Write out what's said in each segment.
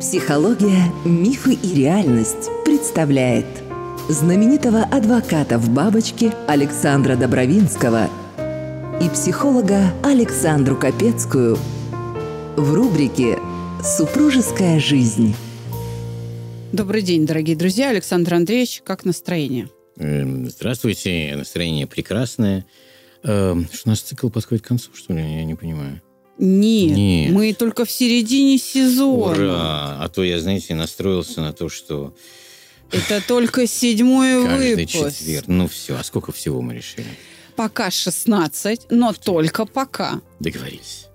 Психология, мифы и реальность представляет знаменитого адвоката в бабочке Александра Добровинского и психолога Александру Капецкую в рубрике «Супружеская жизнь». Добрый день, дорогие друзья. Александр Андреевич, как настроение? Эм, Здравствуйте, настроение прекрасное. Эм, Что у нас цикл подходит к концу, что ли? Я не понимаю. Нет, Нет. мы только в середине сезона. Ура! А то я, знаете, настроился на то, что Это только седьмой каждый выпуск. четверг. Ну все, а сколько всего мы решили? Пока 16, но только пока. Договорились.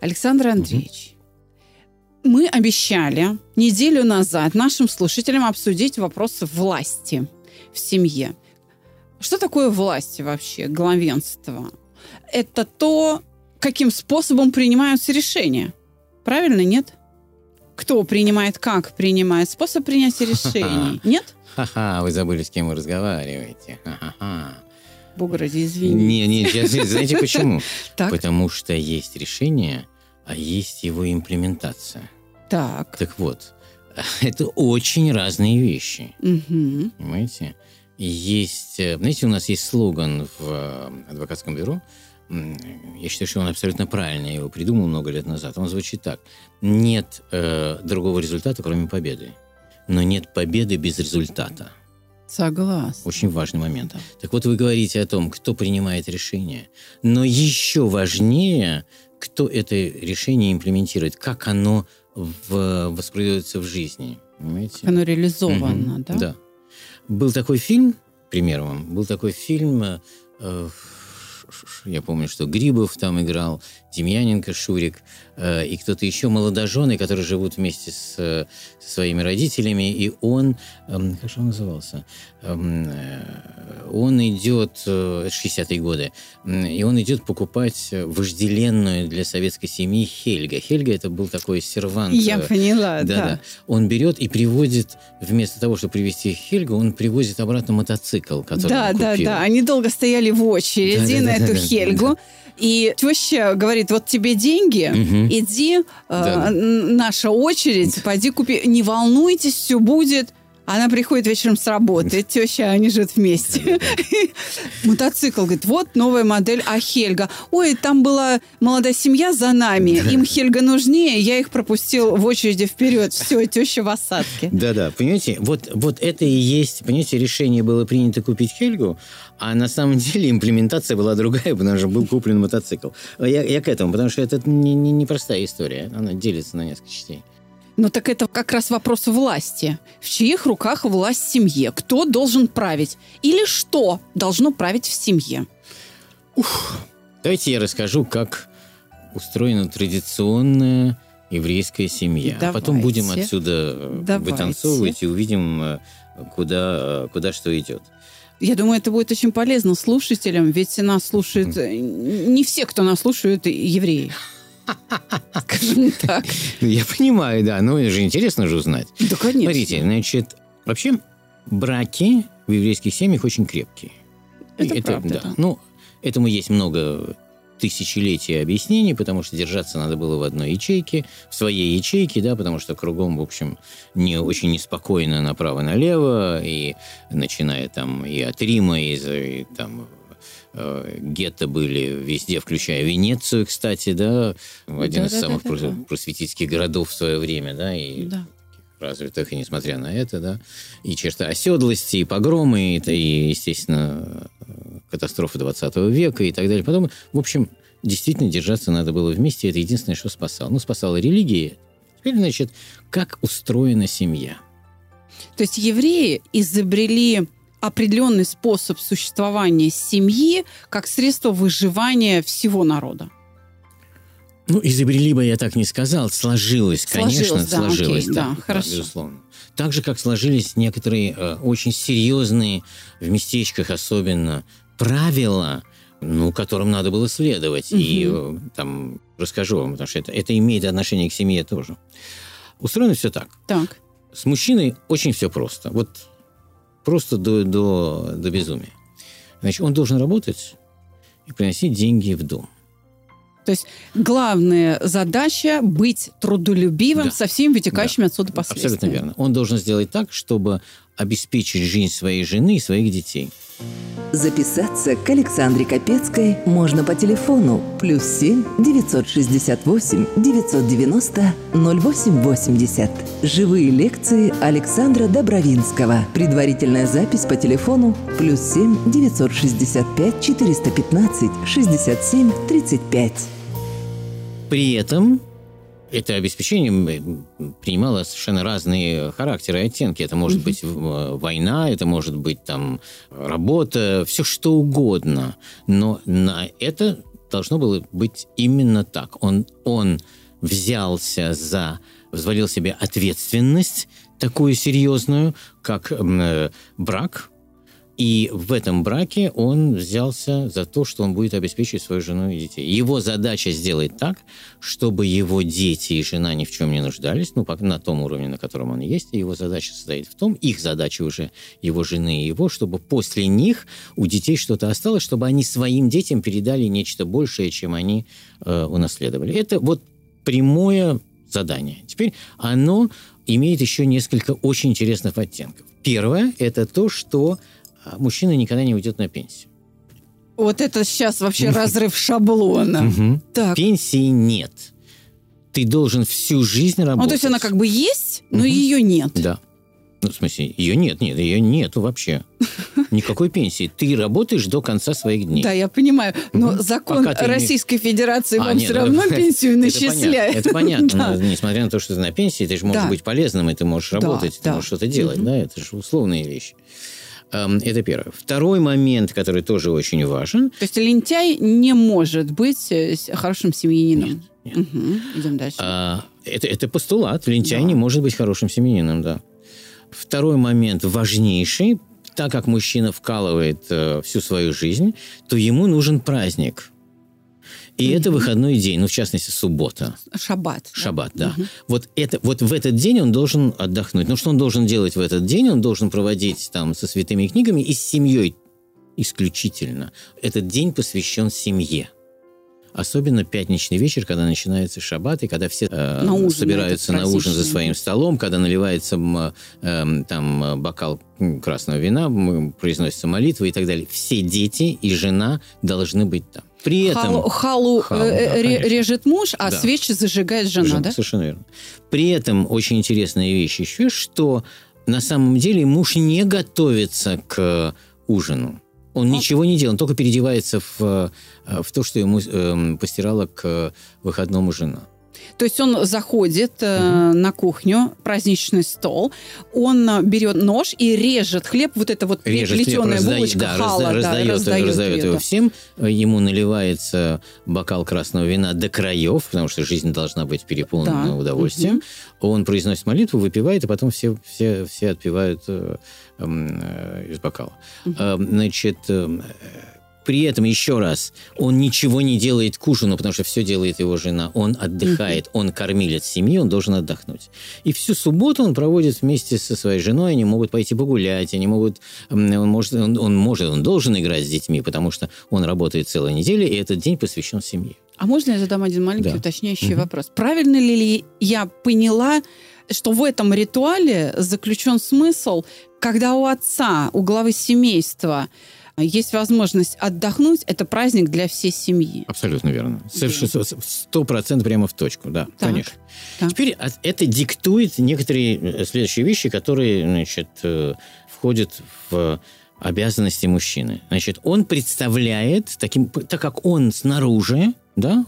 Александр Андреевич, мы обещали неделю назад нашим слушателям обсудить вопросы власти в семье. Что такое власть вообще, главенство? Это то, каким способом принимаются решения. Правильно, нет? Кто принимает, как принимает, способ принятия решений. Нет? Ха-ха, вы забыли, с кем вы разговариваете. Ха-ха-ха. Богради, извини. Не, не, знаете почему? Так, Потому что есть решение, а есть его имплементация. так. Так вот, это очень разные вещи. Мгм. Понимаете? Есть, э, знаете, у нас есть слоган в э, адвокатском бюро. Я считаю, что он абсолютно правильный. Я его придумал много лет назад. Он звучит так. Нет э, другого результата, кроме победы. Но нет победы без результата. Согласна. Очень важный момент. Так вот, вы говорите о том, кто принимает решение. Но еще важнее, кто это решение имплементирует, как оно в- воспроизводится в жизни. Понимаете? Оно реализовано, Мгм, да? Да. Был такой фильм, пример вам, был такой фильм, э, я помню, что Грибов там играл, Демьяненко, Шурик, э, и кто-то еще, молодожены, которые живут вместе с, э, со своими родителями, и он, эм, как же он назывался, Эм, э, он идет, э, это 60-е годы, м, и он идет покупать э, вожделенную для советской семьи Хельга. Хельга это был такой сервант. Я э, поняла, да, да. да. Он берет и привозит, вместо того, чтобы привезти Хельгу, он привозит обратно мотоцикл, который Да, да, купил. да. Они долго стояли в очереди Да, да, да, эту Хельгу. И теща говорит, вот тебе деньги, Мгм. иди, э, Да. наша очередь, пойди купи. Не волнуйтесь, все будет. Она приходит вечером с работы, теща, они живут вместе. Мотоцикл, говорит, вот новая модель, а Хельга? Ой, там была молодая семья за нами, им Хельга нужнее, я их пропустил в очереди вперед. Все, теща в осадке. Да-да, понимаете, вот, вот это и есть, понимаете, решение было принято купить Хельгу, а на самом деле имплементация была другая, потому что был куплен мотоцикл. Я, я к этому, потому что это не- не- непростая история, она делится на несколько частей. Ну так это как раз вопрос власти. В чьих руках власть в семье? Кто должен править? Или что должно править в семье? Давайте я расскажу, как устроена традиционная еврейская семья. А потом Давайте. будем отсюда э, Давайте. вытанцовывать и увидим, э, куда, э, куда что идет. Я думаю, это будет очень полезно слушателям, ведь нас слушают... Не все, кто нас слушают, евреи. Скажем так. Ну, Я понимаю, да, но это же интересно же узнать. Да, конечно. Смотрите, значит, вообще браки в еврейских семьях очень крепкие. Это правда, да. да. Ну, этому есть много тысячелетий объяснений, потому что держаться надо было в одной ячейке, в своей ячейке, да, потому что кругом, в общем, не очень неспокойно направо-налево, и начиная там и от Рима, и, и там гетто были везде, включая Венецию, кстати, да, один из Да-да-да-да-да. самых прос- просветительских городов в свое время, да, и Да. развитых, и несмотря на это, да, и черта оседлости, и погромы, и, и, естественно, э, катастрофы 20 века и так далее. Потом, в общем, действительно держаться надо было вместе, это единственное, что спасало. Ну, спасала религия. Теперь, значит, как устроена семья? То есть евреи изобрели определенный способ существования семьи как средство выживания всего народа. Ну, изобрели бы я так не сказал, сложилось, конечно, Сложилось, да, сложилось, окей, да, хорошо. безусловно. Так же, как сложились некоторые э, очень серьезные, в местечках особенно, правила, ну, которым надо было следовать. И э, там расскажу вам, потому что это, это имеет отношение к семье тоже. Устроено все так. Так. С мужчиной очень все просто. Вот просто до, до, до безумия. Значит, он должен работать и приносить деньги в дом. То есть главная задача быть трудолюбивым Да. со всеми вытекающими отсюда последствиями. Абсолютно верно. Он должен сделать так, чтобы обеспечить жизнь своей жены и своих детей. Записаться к Александре Капецкой можно по телефону плюс 7 968 990 0880. Живые лекции Александра Добровинского. Предварительная запись по телефону плюс 7 965 415 67 35. При этом это обеспечение принимало совершенно разные характеры и оттенки. Это может быть э, война, это может быть там работа, все что угодно. Но на это должно было быть именно так. Он, он взялся за, взвалил себе ответственность такую серьезную, как э, брак, и в этом браке он взялся за то, что он будет обеспечивать свою жену и детей. Его задача сделать так, чтобы его дети и жена ни в чем не нуждались, ну, на том уровне, на котором он есть. Его задача состоит в том, их задача уже его жены и его, чтобы после них у детей что-то осталось, чтобы они своим детям передали нечто большее, чем они э, унаследовали. Это вот прямое задание. Теперь оно имеет еще несколько очень интересных оттенков. Первое – это то, что мужчина никогда не уйдет на пенсию. Вот это сейчас вообще разрыв шаблона. Так. Пенсии нет. Ты должен всю жизнь работать. Ну, то есть она как бы есть, но ее нет. Да. Ну, в смысле, ее нет, нет, ее нету вообще. Никакой пенсии. Ты работаешь до конца своих дней. Да, я понимаю. Но закон Пока ты не- Российской Федерации А, вам нет, все ну, равно это пенсию начисляет. Это понятно. Да. Но Несмотря на то, что ты на пенсии, ты же можешь Да. быть полезным, и ты можешь Да, работать, ты можешь что-то делать. Да, это же условные вещи. Эм, Это первое. Второй момент, который тоже очень важен. То есть лентяй не может быть э, хорошим семьянином. Нет, Мгм. Идем дальше. А, это, это постулат. Лентяй Да. не может быть хорошим семьянином, да. Второй момент важнейший. Так как мужчина вкалывает э, всю свою жизнь, то ему нужен праздник. И это выходной день, ну, в частности, суббота. Шаббат. да? Шаббат, да. Вот, это, вот в этот день он должен отдохнуть. Ну, что он должен делать в этот день? Он должен проводить там со святыми книгами и с семьей исключительно. Этот день посвящен семье. Особенно пятничный вечер, когда начинается шаббат, и когда все э, На ужин собираются на ужин за своим столом, когда наливается эм, там э, бокал красного вина, произносится молитва и так далее. Все дети и жена должны быть там. При этом... Халу, халу, Халу, э, да, ре- конечно. режет муж, а Да. свечи зажигает жена, Жена, да? Совершенно верно. При этом очень интересная вещь еще, что на самом деле муж не готовится к ужину. Он ничего не делает, он только переодевается в, э, в то, что ему эм, постирала к выходному жена. То есть он заходит э, на кухню, праздничный стол, он э, берет нож и режет хлеб, вот это вот Режет хлеб, разда- булочка да, хала, разда- да, раздает, раздает раздает его всем. Ему наливается бокал красного вина до краев, потому что жизнь должна быть переполнена Да. удовольствием. Он произносит молитву, выпивает, и потом все, все, все отпивают э, э, из бокала. Э, Значит, э, при этом, еще раз, он ничего не делает к ужину, потому что все делает его жена. Он отдыхает, он кормилец семьи, он должен отдохнуть. И всю субботу он проводит вместе со своей женой, они могут пойти погулять, они могут, он может, он, он может, он должен играть с детьми, потому что он работает целую неделю, и этот день посвящен семье. А можно я задам один маленький Да. уточняющий Мгм. вопрос? Правильно ли я поняла, что в этом ритуале заключен смысл, когда у отца, у главы семейства есть возможность отдохнуть, это праздник для всей семьи? Абсолютно верно. Совершенно сто процентов прямо в точку, да, Так. конечно. Так. Теперь это диктует некоторые э, следующие вещи, которые, значит, э, входят в обязанности мужчины. Значит, он представляет таким, так как он снаружи, да,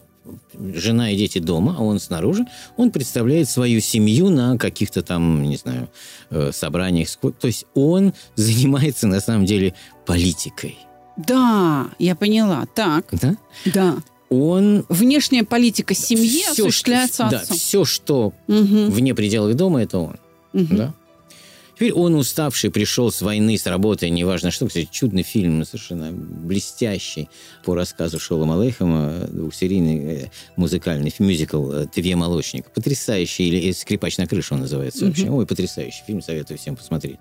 жена и дети дома, а он снаружи, он представляет свою семью на каких-то там, не знаю, э, собраниях. То есть он занимается на самом деле политикой. Да, я поняла. Так, Да? да. Он Внешняя политика семьи Всё, осуществляется что, да, отцом. все, что Мгм, вне пределов дома, это он. мгм. Да? Теперь он уставший, пришел с войны, с работы, неважно что. Кстати, чудный фильм, совершенно блестящий, по рассказу Шолома Алейхама, двухсерийный э, музыкальный мюзикл э, «Тве молочник». Потрясающий, или э, «Скрипач на крыше» он называется вообще. Ой, потрясающий фильм, советую всем посмотреть.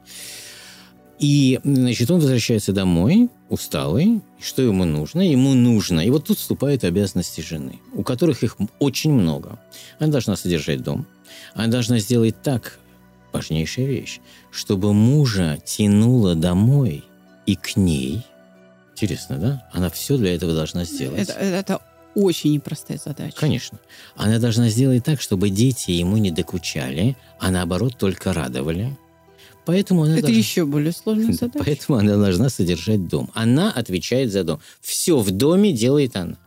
И, значит, он возвращается домой, усталый. Что ему нужно? Ему нужно. И вот тут вступают обязанности жены, у которых их очень много. Она должна содержать дом. Она должна сделать так, важнейшая вещь, чтобы мужа тянуло домой и к ней. Интересно, да? Она все для этого должна сделать. Это, это очень непростая задача. Конечно. Она должна сделать так, чтобы дети ему не докучали, а наоборот только радовали. Поэтому она Это должна... еще более сложная задача. Поэтому она должна содержать дом. Она отвечает за дом. Все в доме делает она.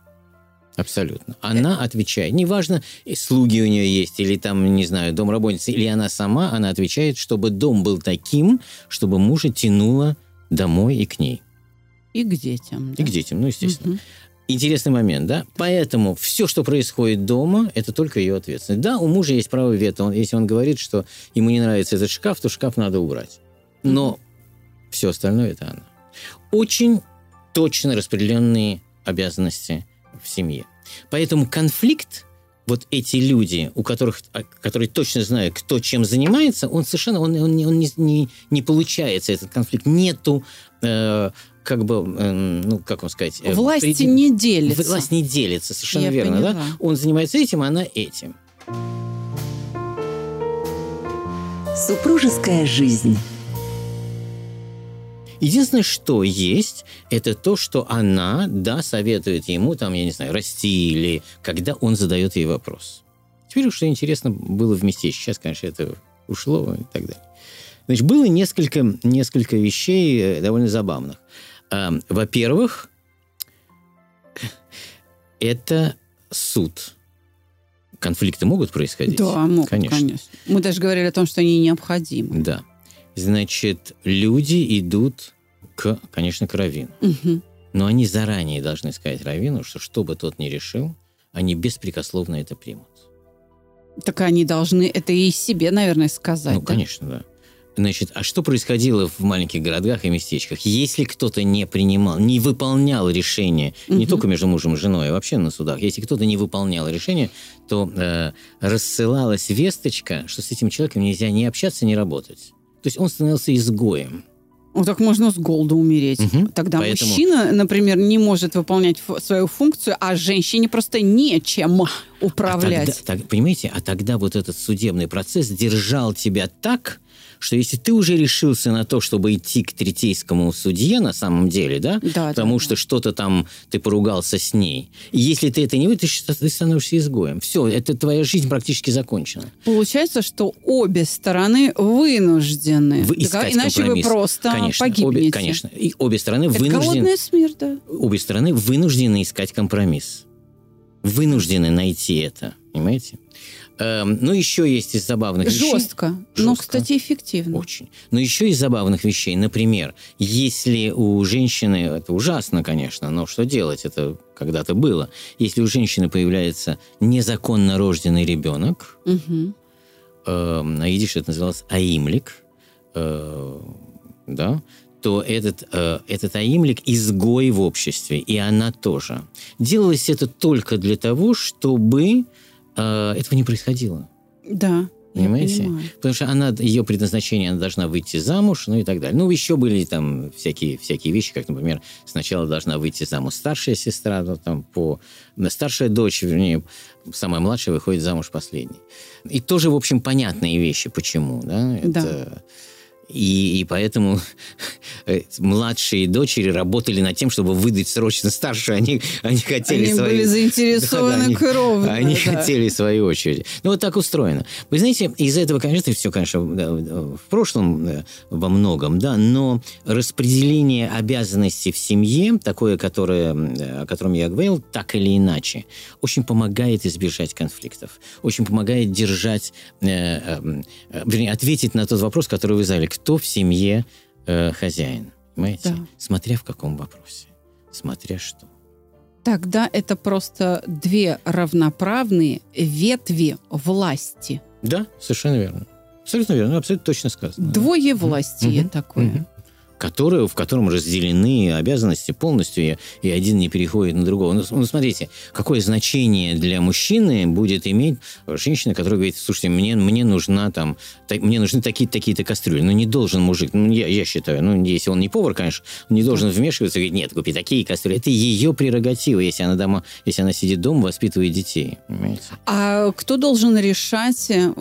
Абсолютно. Она отвечает. Неважно, и слуги у нее есть, или там, не знаю, домработница, или она сама, она отвечает, чтобы дом был таким, чтобы мужа тянуло домой и к ней. И к детям. И да. к детям, ну, естественно. Мгм. Интересный момент, да? Поэтому все, что происходит дома, это только ее ответственность. Да, у мужа есть право вето. Он- Если он говорит, что ему не нравится этот шкаф, то шкаф надо убрать. Но все остальное это она. Очень точно распределенные обязанности в семье. Поэтому конфликт, вот эти люди, у которых, а, которые точно знают, кто чем занимается, он совершенно, он, он не, он не, не, не получается, этот конфликт. Нету, э, как бы, э, ну, как вам сказать... э, Власти преди- не делятся. Власть не делится, совершенно Я верно, да? поняла. Он занимается этим, а она этим. Супружеская жизнь. Единственное, что есть, это то, что она, да, советует ему, там, я не знаю, расти или когда он задает ей вопрос. Теперь, что интересно было вместе. Сейчас, конечно, это ушло и так далее. Значит, было несколько, несколько вещей э, довольно забавных. А, Во-первых, это суд. Конфликты могут происходить? Да, могут, Конечно. конечно. Мы даже говорили о том, что они необходимы. Да. Значит, люди идут к, конечно, к раввину. Мгм. Но они заранее должны сказать раввину, что что бы тот ни решил, они беспрекословно это примут. Так они должны это и себе, наверное, сказать. ну, да? конечно, да. Значит, а что происходило в маленьких городах и местечках? Если кто-то не принимал, не выполнял решение, не Мгм. только между мужем и женой, а вообще на судах, если кто-то не выполнял решение, то э, рассылалась весточка, что с этим человеком нельзя ни общаться, ни работать. То есть он становился изгоем. Ну, так можно с голоду умереть. Мгм. Тогда Поэтому- мужчина, например, не может выполнять свою функцию, а женщине просто нечем управлять. А тогда, так- понимаете, а тогда вот этот судебный процесс держал тебя так, что если ты уже решился на то, чтобы идти к третейскому судье на самом деле, да, Да, потому да, что что-то там ты поругался с ней, и если ты это не вытащишь, то ты становишься изгоем. Все, это твоя жизнь практически закончена. Получается, что обе стороны вынуждены. Вы Да, искать иначе вы компромисс. просто конечно, погибнете. Обе, конечно. И обе стороны Это вынуждены... смерть, да. обе стороны вынуждены искать компромисс. Вынуждены найти это, понимаете? Эм, ну, еще есть из забавных вещей. Жестко, но, Жестко. кстати, эффективно. Очень. Но еще из забавных вещей, например, если у женщины, это ужасно, конечно, но что делать, это когда-то было, если у женщины появляется незаконно рожденный ребенок, Мгм. э, на идише это называлось аимлик, э, да, то этот, э, этот аимлик изгой в обществе, и она тоже. Делалось это только для того, чтобы этого не происходило. Да, Понимаете? Потому что она, ее предназначение, она должна выйти замуж, ну и так далее. Ну, еще были там всякие, всякие вещи, как, например, сначала должна выйти замуж старшая сестра, ну, там, по... старшая дочь, вернее, самая младшая выходит замуж последней. И тоже, в общем, понятные вещи, почему, да? Это... И, и поэтому э, младшие дочери работали над тем, чтобы выдать срочно старшую. Они, они хотели Они свои... были заинтересованы Да, да, они- кровно. Они да. хотели свою очередь. Ну, вот так устроено. Вы знаете, из-за этого, конечно, все, конечно, в прошлом э, во многом, да, но распределение обязанностей в семье, такое, которое, э, о котором я говорил, так или иначе, очень помогает избежать конфликтов, очень помогает держать, э, вернее, ответить на тот вопрос, который вы задали. Кто в семье э, хозяин? Понимаете? Да. Смотря в каком вопросе. Смотря что. Тогда это просто две равноправные ветви власти. Да, совершенно верно. Абсолютно верно, абсолютно точно сказано. Двое властей Мгм. такое. Мгм. Который, в котором разделены обязанности полностью, и, и один не переходит на другого. Ну, ну, смотрите, какое значение для мужчины будет иметь женщина, которая говорит, слушайте, мне, мне нужна там, так, мне нужны такие-то такие кастрюли. Ну, не должен мужик, ну, я, я считаю, ну, если он не повар, конечно, он не должен вмешиваться и говорить, нет, купи такие кастрюли. Это ее прерогатива, если она дома, если она сидит дома, воспитывает детей. Понимаете? А кто должен решать, э,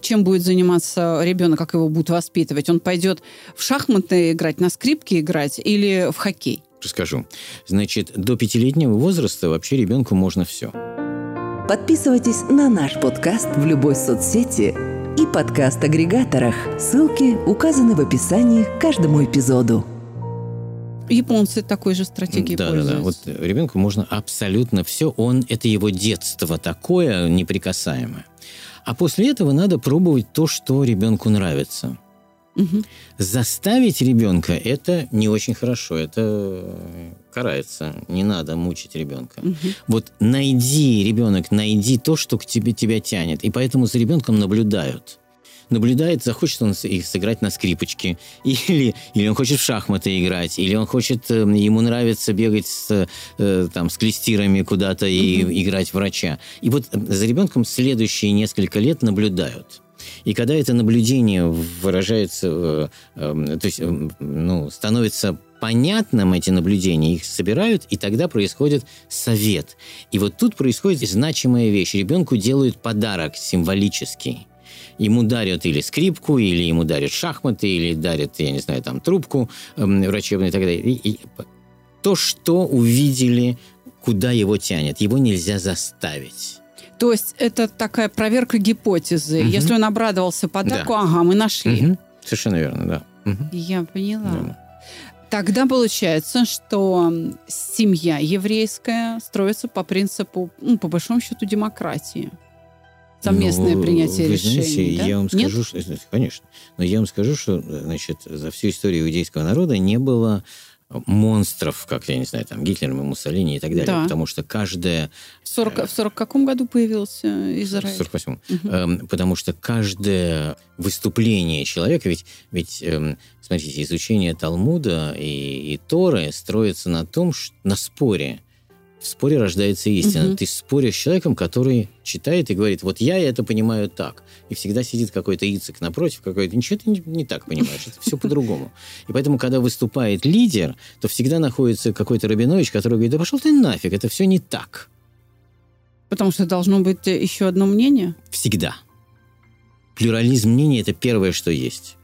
чем будет заниматься ребенок, как его будут воспитывать? Он пойдет в шахматы играть, на скрипке играть или в хоккей? Расскажу. Значит, до пятилетнего возраста вообще ребенку можно все. Подписывайтесь на наш подкаст в любой соцсети и подкаст-агрегаторах. Ссылки указаны в описании к каждому эпизоду. Японцы такой же стратегией да, да, пользуются. да. Вот ребенку можно абсолютно все. Он это его детство такое неприкасаемое. А после этого надо пробовать то, что ребенку нравится. Мгм. Заставить ребенка это не очень хорошо, это э, карается. Не надо мучить ребенка. Мгм. Вот найди, ребенок, найди то, что к тебе тебя тянет. И поэтому за ребенком наблюдают. Наблюдает, захочет он с- и сыграть на скрипочке, или, или он хочет в шахматы играть, или он хочет, э, ему нравится бегать с, э, там, с клестирами куда-то и играть врача. И вот э, за ребенком следующие несколько лет наблюдают. И когда это наблюдение выражается, э, э, то есть, э, ну, становится понятным эти наблюдения, их собирают, и тогда происходит совет. И вот тут происходит значимая вещь. Ребенку делают подарок символический. Ему дарят или скрипку, или ему дарят шахматы, или дарят, я не знаю, там трубку эм, врачебную и так далее. И- и то, что увидели, куда его тянет, его нельзя заставить. То есть это такая проверка гипотезы. Мгм. Если он обрадовался подарку, ага, мы нашли. Мгм. Совершенно верно, да. Мгм. Я поняла. Верно. Тогда получается, что семья еврейская строится по принципу, ну, по большому счету, демократии. Совместное Ну, принятие вы решений. знаете, да? я вам Нет? скажу, что, конечно, но я вам скажу, что, значит, за всю историю иудейского народа не было монстров, как, я не знаю, там, Гитлером и Муссолини и так далее, Да. потому что каждая... В 40, в 40 каком году появился В Израиль? 48 Мгм. Эм, потому что каждое выступление человека, ведь, ведь эм, смотрите, изучение Талмуда и, и Торы строится на том, ш- на споре. В споре рождается истина. Мгм. Ты споришь с человеком, который читает и говорит, вот я это понимаю так. И всегда сидит какой-то Ицик напротив, какой-то, ничего ты не, не так понимаешь, это все по-другому. И поэтому, когда выступает лидер, то всегда находится какой-то Рабинович, который говорит, да пошел ты нафиг, это все не так. Потому что должно быть э, еще одно мнение. Всегда. Плюрализм мнений – это первое, что есть.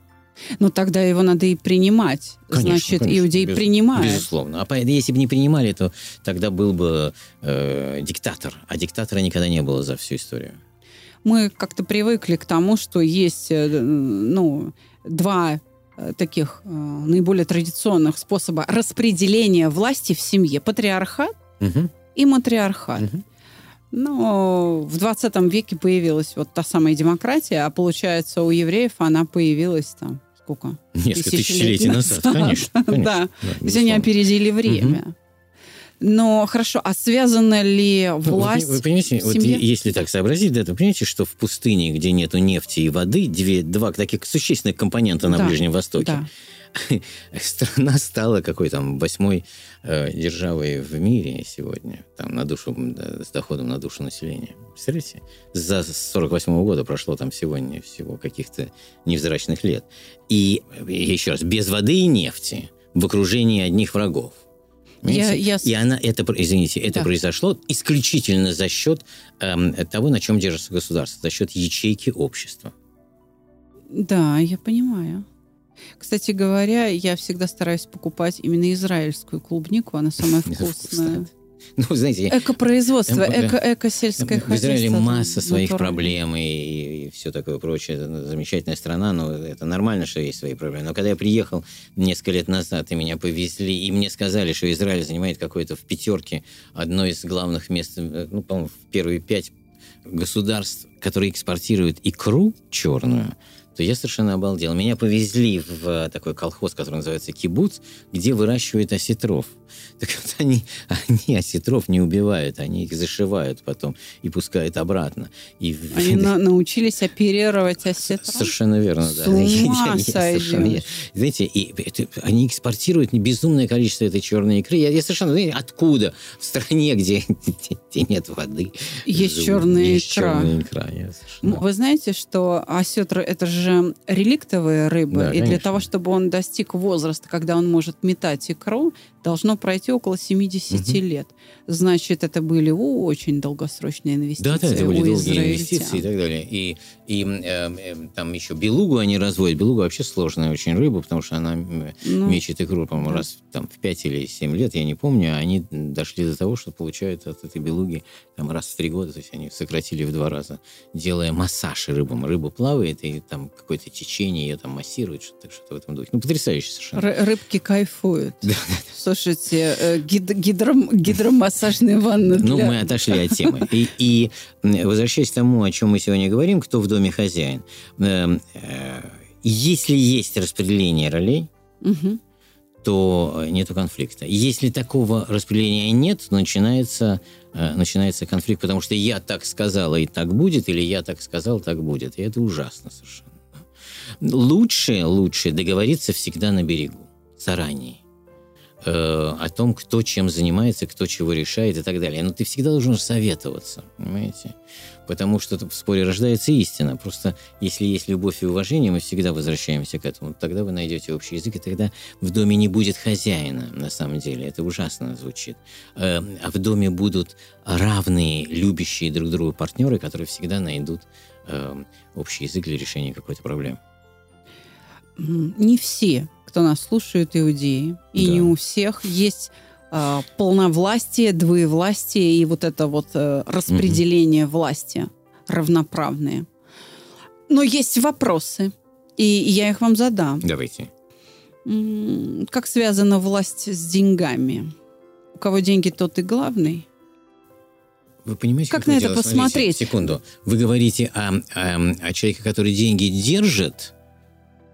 Но тогда его надо и принимать. Конечно, Значит, конечно, иудей без- принимает. Безусловно. А если бы не принимали, то тогда был бы э, диктатор. А диктатора никогда не было за всю историю. Мы как-то привыкли к тому, что есть э, ну, два э, таких э, наиболее традиционных способа распределения власти в семье. Патриархат Мгм. и матриархат. Мгм. Но в 20 веке появилась вот та самая демократия, а получается у евреев она появилась там сколько? Несколько Тысячелетий тысячелетий назад. назад. Конечно. конечно. Да. Да, То есть они опередили время. Но хорошо, а связана ли Ну, вы власть пони- Вы, понимаете, вот если так сообразить, да, то понимаете, что в пустыне, где нету нефти и воды, две, два таких существенных компонента на Да, Ближнем Востоке, Да. страна стала какой там восьмой э, державой в мире сегодня, там на душу, да, с доходом на душу населения. Представляете? За 48 года прошло там сегодня всего каких-то невзрачных лет. И, э, еще раз, без воды и нефти, в окружении одних врагов. Понимаете? Я- я И она, это, извините, это Да. произошло исключительно за счет эм, того, на чем держится государство, за счет ячейки общества. Да, я понимаю. Кстати говоря, я всегда стараюсь покупать именно израильскую клубнику, она самая вкусная. Ну, знаете, Экопроизводство, эко, эко-сельское В Израиле хозяйство, масса своих натуральное. проблем и, все такое прочее. Это замечательная страна, но это нормально, что есть свои проблемы. Но когда я приехал несколько лет назад, и меня повезли, и мне сказали, что Израиль занимает какое-то в пятерке одно из главных мест, э, ну, по-моему, в первые пять государств, которые экспортируют икру черную, то я совершенно обалдел. Меня повезли в такой колхоз, который называется Кибуц, где выращивают осетров. Так вот они, они осетров не убивают, они их зашивают потом и пускают обратно. И... Они на- научились оперировать осетров? Совершенно верно, С да. ума Совершенно верно. Знаете, и это- они экспортируют безумное количество этой черной икры. Я, я совершенно... знаете, Откуда? В стране, где, где нет воды. Есть живут- черная есть икра. черная икра. Совершенно- М, Вы знаете, что осетр это же реликтовые рыбы, Да, и для конечно. того, чтобы он достиг возраста, когда он может метать икру, должно пройти около 70 Мгм. лет. Значит, это были очень долгосрочные инвестиции Да, да, это были долгие израильтян. инвестиции и так далее. И, и э, э, там еще белугу они разводят. Белуга вообще сложная очень рыба, потому что она м, Ну, мечет икру, по-моему, да. раз там, в 5 или 7 лет, я не помню. а Они дошли до того, что получают от этой белуги там, раз в 3 года, то есть они сократили в два раза, делая массаж рыбам. Рыба плавает, и там какое-то течение ее там массирует, что-то, что-то в этом духе. Ну, потрясающе совершенно. ры- рыбки кайфуют. Да, Слушайте, э, гид- гидро- гидромассажные ванны Ну, для- мы отошли от темы. И, и возвращаясь к тому, о чем мы сегодня говорим, кто в доме хозяин. Эм, э, Если есть распределение ролей, Мгм. то нету конфликта. Если такого распределения нет, начинается, э, начинается конфликт, потому что я так сказала, и так будет, или я так сказал, так будет. И это ужасно совершенно. Лучше, лучше договориться всегда на берегу, заранее. Э, о том, кто чем занимается, кто чего решает и так далее. Но ты всегда должен советоваться, понимаете? Потому что в споре рождается истина. Просто если есть любовь и уважение, мы всегда возвращаемся к этому. Тогда вы найдете общий язык, и тогда в доме не будет хозяина, на самом деле. Это ужасно звучит. Э, А в доме будут равные, любящие друг друга партнеры, которые всегда найдут э, общий язык для решения какой-то проблемы. Не все, кто нас слушают, иудеи. И Да. не у всех есть а, полновластие, двоевластие и вот это вот э, распределение власти равноправные. Но есть вопросы, и я их вам задам. Давайте. Как связана власть с деньгами? У кого деньги, тот и главный. Вы понимаете, Как какое на это дело? Смотрите, посмотреть? секунду. Вы говорите о, о- о человеке, который деньги держит,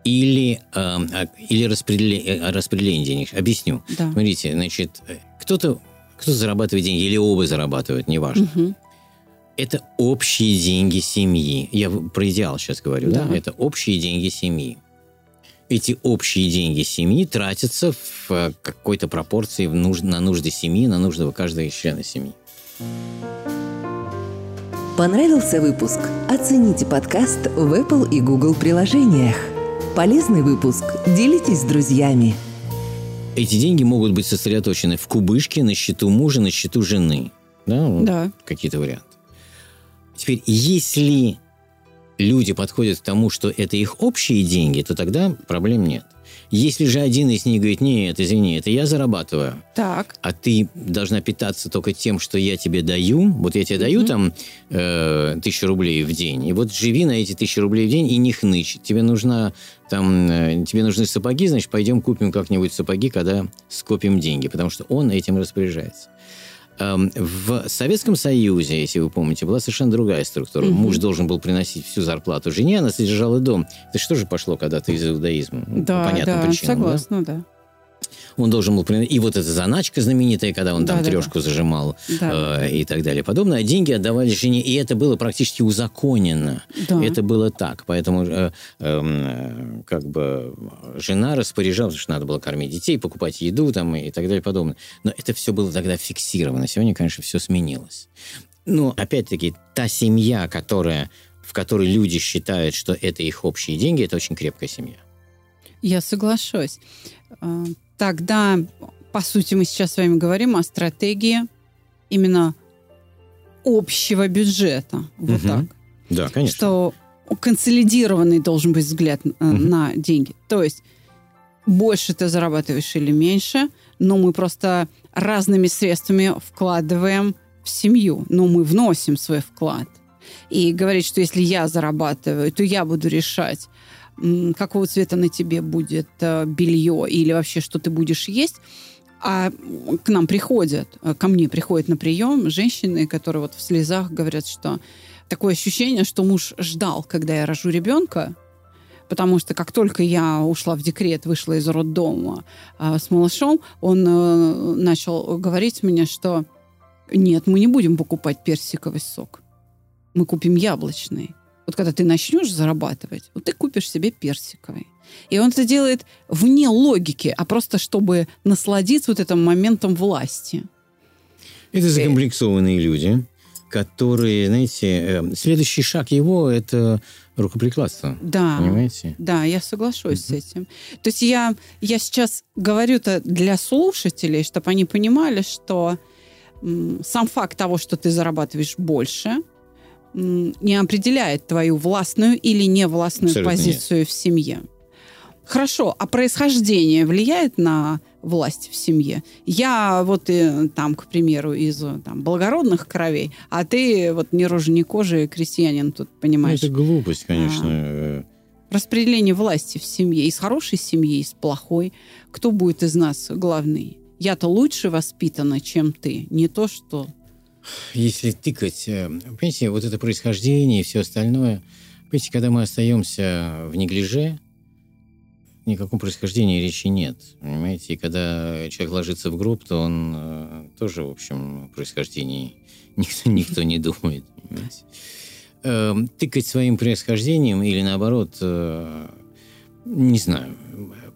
или, э, о- или распределе- о распределении денег? Объясню. Да. Смотрите, значит, э, кто-то кто зарабатывает деньги, или оба зарабатывают, неважно. Мгм. Это общие деньги семьи. Я про идеал сейчас говорю, да? Да. Это общие деньги семьи. Эти общие деньги семьи тратятся в э, какой-то пропорции в нужд- на нужды семьи, на нужды каждого члена семьи. Понравился выпуск? Оцените подкаст в Apple и Google приложениях. Полезный выпуск? Делитесь с друзьями. Эти деньги могут быть сосредоточены в кубышке, на счету мужа, на счету жены. Да, вот Да. какие-то варианты. Теперь, если люди подходят к тому, что это их общие деньги, то тогда проблем нет. Если же один из них говорит, нет, извини, это я зарабатываю, Так. а ты должна питаться только тем, что я тебе даю. Вот я тебе даю там э, тысячу рублей в день, и вот живи на эти тысячи рублей в день и не хнычь. Тебе нужна там, э, тебе нужны сапоги, значит, пойдем купим как-нибудь сапоги, когда скопим деньги, потому что он этим распоряжается. Эм, В Советском Союзе, если вы помните, была совершенно другая структура. Мгм. Муж должен был приносить всю зарплату жене, она содержала дом. Это что же пошло когда-то из иудаизма? Ну, Да, понятным да, причинам, да? согласна, да. Он должен был. И вот эта заначка знаменитая, когда он там Да-да-да. трешку зажимал Да. э, и так далее подобное. А деньги отдавались жене, и это было практически узаконено. Да. Это было так. Поэтому э, э, как бы жена распоряжалась, что надо было кормить детей, покупать еду там, и так далее подобное. Но это все было тогда фиксировано. Сегодня, конечно, все сменилось. Но, опять-таки, та семья, которая, в которой люди считают, что это их общие деньги, это очень крепкая семья. Я соглашусь. Тогда, по сути, мы сейчас с вами говорим о стратегии именно общего бюджета. Вот Мгм. так. Да, конечно. Что консолидированный должен быть взгляд Мгм. на деньги. То есть больше ты зарабатываешь или меньше, но мы просто разными средствами вкладываем в семью, но мы вносим свой вклад. И говорить, что если я зарабатываю, то я буду решать, какого цвета на тебе будет э, белье или вообще, что ты будешь есть. А к нам приходят, э, ко мне приходят на прием женщины, которые вот в слезах говорят, что такое ощущение, что муж ждал, когда я рожу ребенка, потому что как только я ушла в декрет, вышла из роддома э, с малышом, он э, начал говорить мне, что нет, мы не будем покупать персиковый сок, мы купим яблочный. Вот когда ты начнешь зарабатывать, вот ты купишь себе персиковый. И он это делает вне логики, а просто чтобы насладиться вот этим моментом власти. Это закомплексованные люди, которые, знаете, э, следующий шаг его – это рукоприкладство. Да. Понимаете? Да, я соглашусь mm-hmm. с этим. То есть я, я сейчас говорю это для слушателей, чтобы они понимали, что м, сам факт того, что ты зарабатываешь больше, не определяет твою властную или невластную Абсолютно позицию нет. в семье. Хорошо, а происхождение влияет на власть в семье? Я вот и, там, к примеру, из там, благородных кровей, а ты вот ни рожи, ни кожи крестьянин тут, понимаешь? Ну, это глупость, конечно. А, распределение власти в семье. Из хорошей семьи, из плохой. Кто будет из нас главный? Я-то лучше воспитана, чем ты. Не то, что... Если тыкать, э, понимаете, вот это происхождение и все остальное, понимаете, когда мы остаемся в неглиже, никаком происхождении речи нет. Понимаете, и когда человек ложится в гроб, то он э, тоже, в общем, происхождении никто, никто не думает. Понимаете? Э, тыкать своим происхождением или наоборот, э, не знаю,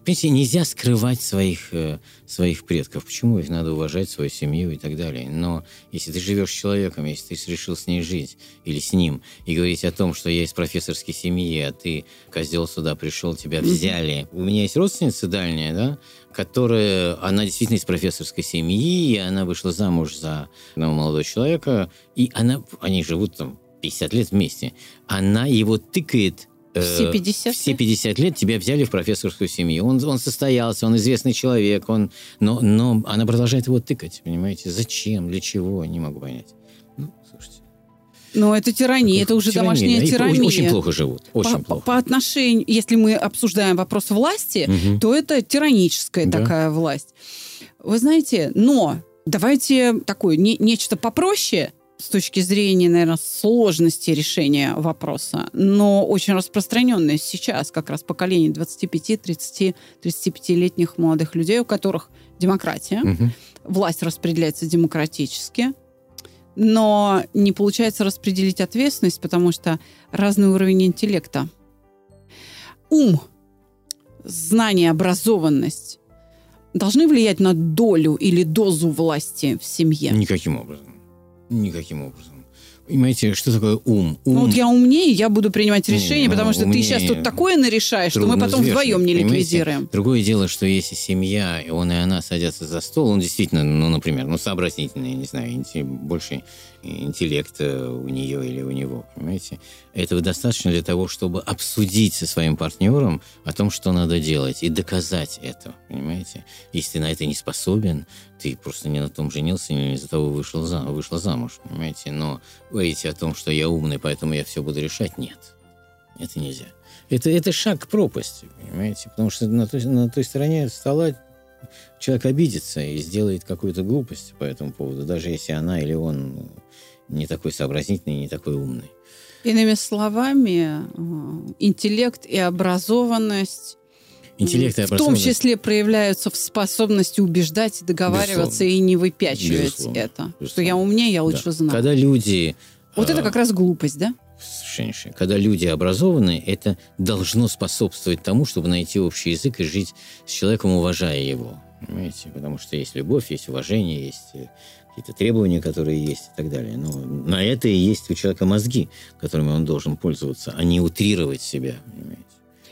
Понимаете, нельзя скрывать своих, э, своих предков. Почему их надо уважать, свою семью и так далее. Но если ты живешь с человеком, если ты решил с ней жить или с ним, и говорить о том, что я из профессорской семьи, а ты, козел, сюда пришел, тебя взяли. У меня есть родственница дальняя, да, которая, она действительно из профессорской семьи, и она вышла замуж за одного молодого человека, и она, они живут там 50 лет вместе. Она его тыкает все 50 все 50 лет тебя взяли в профессорскую семью. Он, он состоялся, он известный человек, он, но, но она продолжает его тыкать, понимаете? Зачем, для чего, не могу понять. Ну, слушайте. Но это тирания, это уже тирания, домашняя да, тирания. Очень, очень плохо живут, очень по, плохо. По отношению, если мы обсуждаем вопрос власти, угу. то это тираническая да. такая власть. Вы знаете, но давайте такое, не, нечто попроще – с точки зрения, наверное, сложности решения вопроса, но очень распространенное сейчас как раз поколение 25-30-35-летних молодых людей, у которых демократия, угу. власть распределяется демократически, но не получается распределить ответственность, потому что разный уровень интеллекта. Ум, знание, образованность должны влиять на долю или дозу власти в семье? Никаким образом. Никаким образом. Понимаете, что такое ум? ум... Ну вот я умнее, я буду принимать решения, не, потому что ты сейчас тут такое нарешаешь, что мы потом вдвоем не ликвидируем. Другое дело, что если семья, и он и она садятся за стол, он действительно, ну, например, ну, сообразительный, не знаю, больше интеллекта у нее или у него, понимаете? Этого достаточно для того, чтобы обсудить со своим партнером о том, что надо делать, и доказать это, понимаете? Если ты на это не способен, ты просто не на том женился, не из-за того вышел за, вышла замуж, понимаете? Но говорите о том, что я умный, поэтому я все буду решать, нет. Это нельзя. Это, это шаг к пропасти, понимаете? Потому что на той, на той стороне стола человек обидится и сделает какую-то глупость по этому поводу, даже если она или он не такой сообразительный, не такой умный. Иными словами, э, интеллект и образованность Интеллект и в том числе проявляются в способности убеждать, договариваться Безусловно. и не выпячивать Безусловно. это. Безусловно. Что я умнее, я лучше да. знаю. Когда люди... Вот это а, как раз глупость, да? Совершеннейшее. Когда люди образованы, это должно способствовать тому, чтобы найти общий язык и жить с человеком, уважая его. Понимаете? Потому что есть любовь, есть уважение, есть э, какие-то требования, которые есть и так далее. Но на это и есть у человека мозги, которыми он должен пользоваться, а не утрировать себя. Понимаете?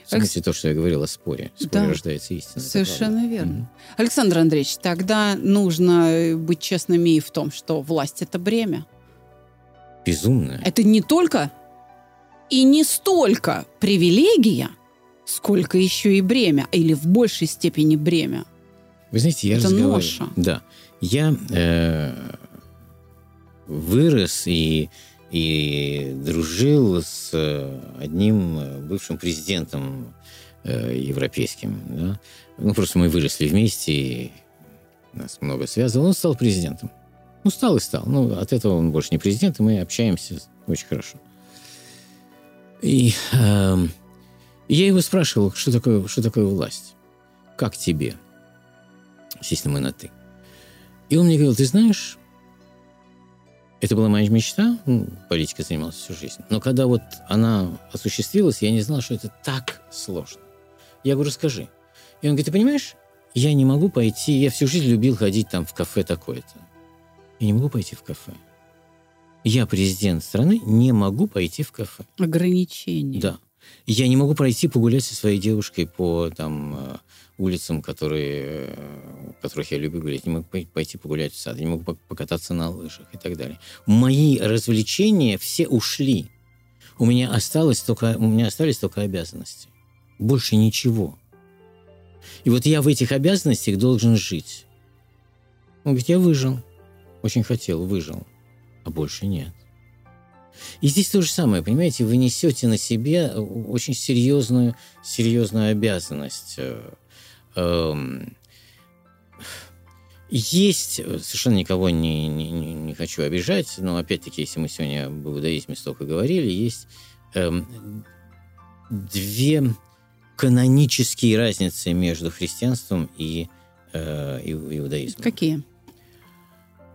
В смысле, то, что я говорил о споре. Споре да. рождается истина. Совершенно верно. Угу. Александр Андреевич, тогда нужно быть честными и в том, что власть – это бремя. Безумно. Это не только и не столько привилегия, сколько еще и бремя, или в большей степени бремя. Вы знаете, я это разговариваю... ноша. Да. Я э, вырос и и дружил с э, одним э, бывшим президентом э, европейским. Да? Ну, просто мы выросли вместе, и нас много связывало. Он стал президентом. Ну, стал и стал. Ну, от этого он больше не президент, и мы общаемся очень хорошо. И э, я его спрашивал, что такое, что такое власть? Как тебе? Естественно, мы на «ты». И он мне говорил, ты знаешь, это была моя мечта, ну, политикой занимался всю жизнь. Но когда вот она осуществилась, я не знал, что это так сложно. Я говорю, скажи. И он говорит, ты понимаешь, я не могу пойти, я всю жизнь любил ходить там в кафе такое-то. Я не могу пойти в кафе. Я президент страны, не могу пойти в кафе. Ограничения. Да. Я не могу пройти погулять со своей девушкой по там э, улицам, которые, э, которых я люблю гулять. Не могу пойти погулять в сад, не могу покататься на лыжах и так далее. Мои развлечения все ушли. У меня осталось только, у меня остались только обязанности. Больше ничего. И вот я в этих обязанностях должен жить. Он говорит, я выжил. Очень хотел, выжил. А больше нет. И здесь то же самое, понимаете, вы несете на себе очень серьезную, серьезную обязанность. Э, эм, есть, совершенно никого не, не, не хочу обижать, но опять-таки, если мы сегодня об иудаизме столько говорили, есть эм, две канонические разницы между христианством и э, иудаизмом. Какие?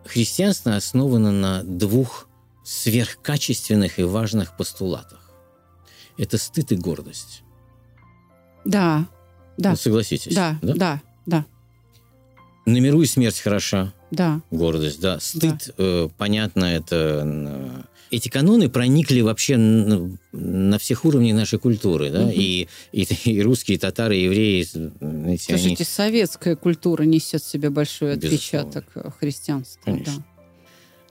Христианство основано на двух сверхкачественных и важных постулатах. Это стыд и гордость. Да, да. Ну, согласитесь. Да, да, да, да. На миру и смерть хороша. Да. Гордость, да. Стыд, да. Э, понятно, это... Э, эти каноны проникли вообще на, на всех уровнях нашей культуры, да, угу. и, и, и русские, и татары, и евреи. Знаете, Слушайте, они... советская культура несет в себе большой отпечаток Безусловно. христианства. Конечно. Да.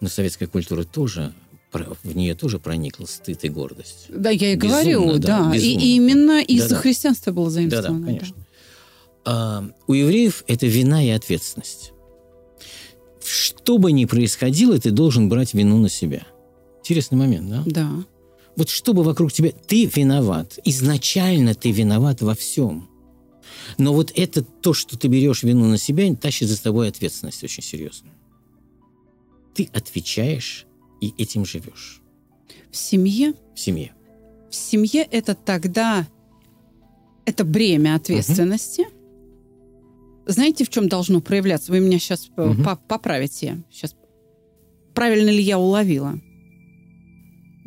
Но советская культура тоже в нее тоже проникла стыд и гордость. Да, я и безумно, говорю, да. да. И именно из-за да, христианства было заимствовано. Да, да, конечно. Да. А, у евреев это вина и ответственность. Что бы ни происходило, ты должен брать вину на себя. Интересный момент, да? Да. Вот что бы вокруг тебя... Ты виноват. Изначально ты виноват во всем. Но вот это то, что ты берешь вину на себя, тащит за тобой ответственность очень серьезно. Ты отвечаешь и этим живешь. В семье? В семье. В семье это тогда это бремя ответственности. Угу. Знаете, в чем должно проявляться? Вы меня сейчас угу. поправите. Сейчас правильно ли я уловила?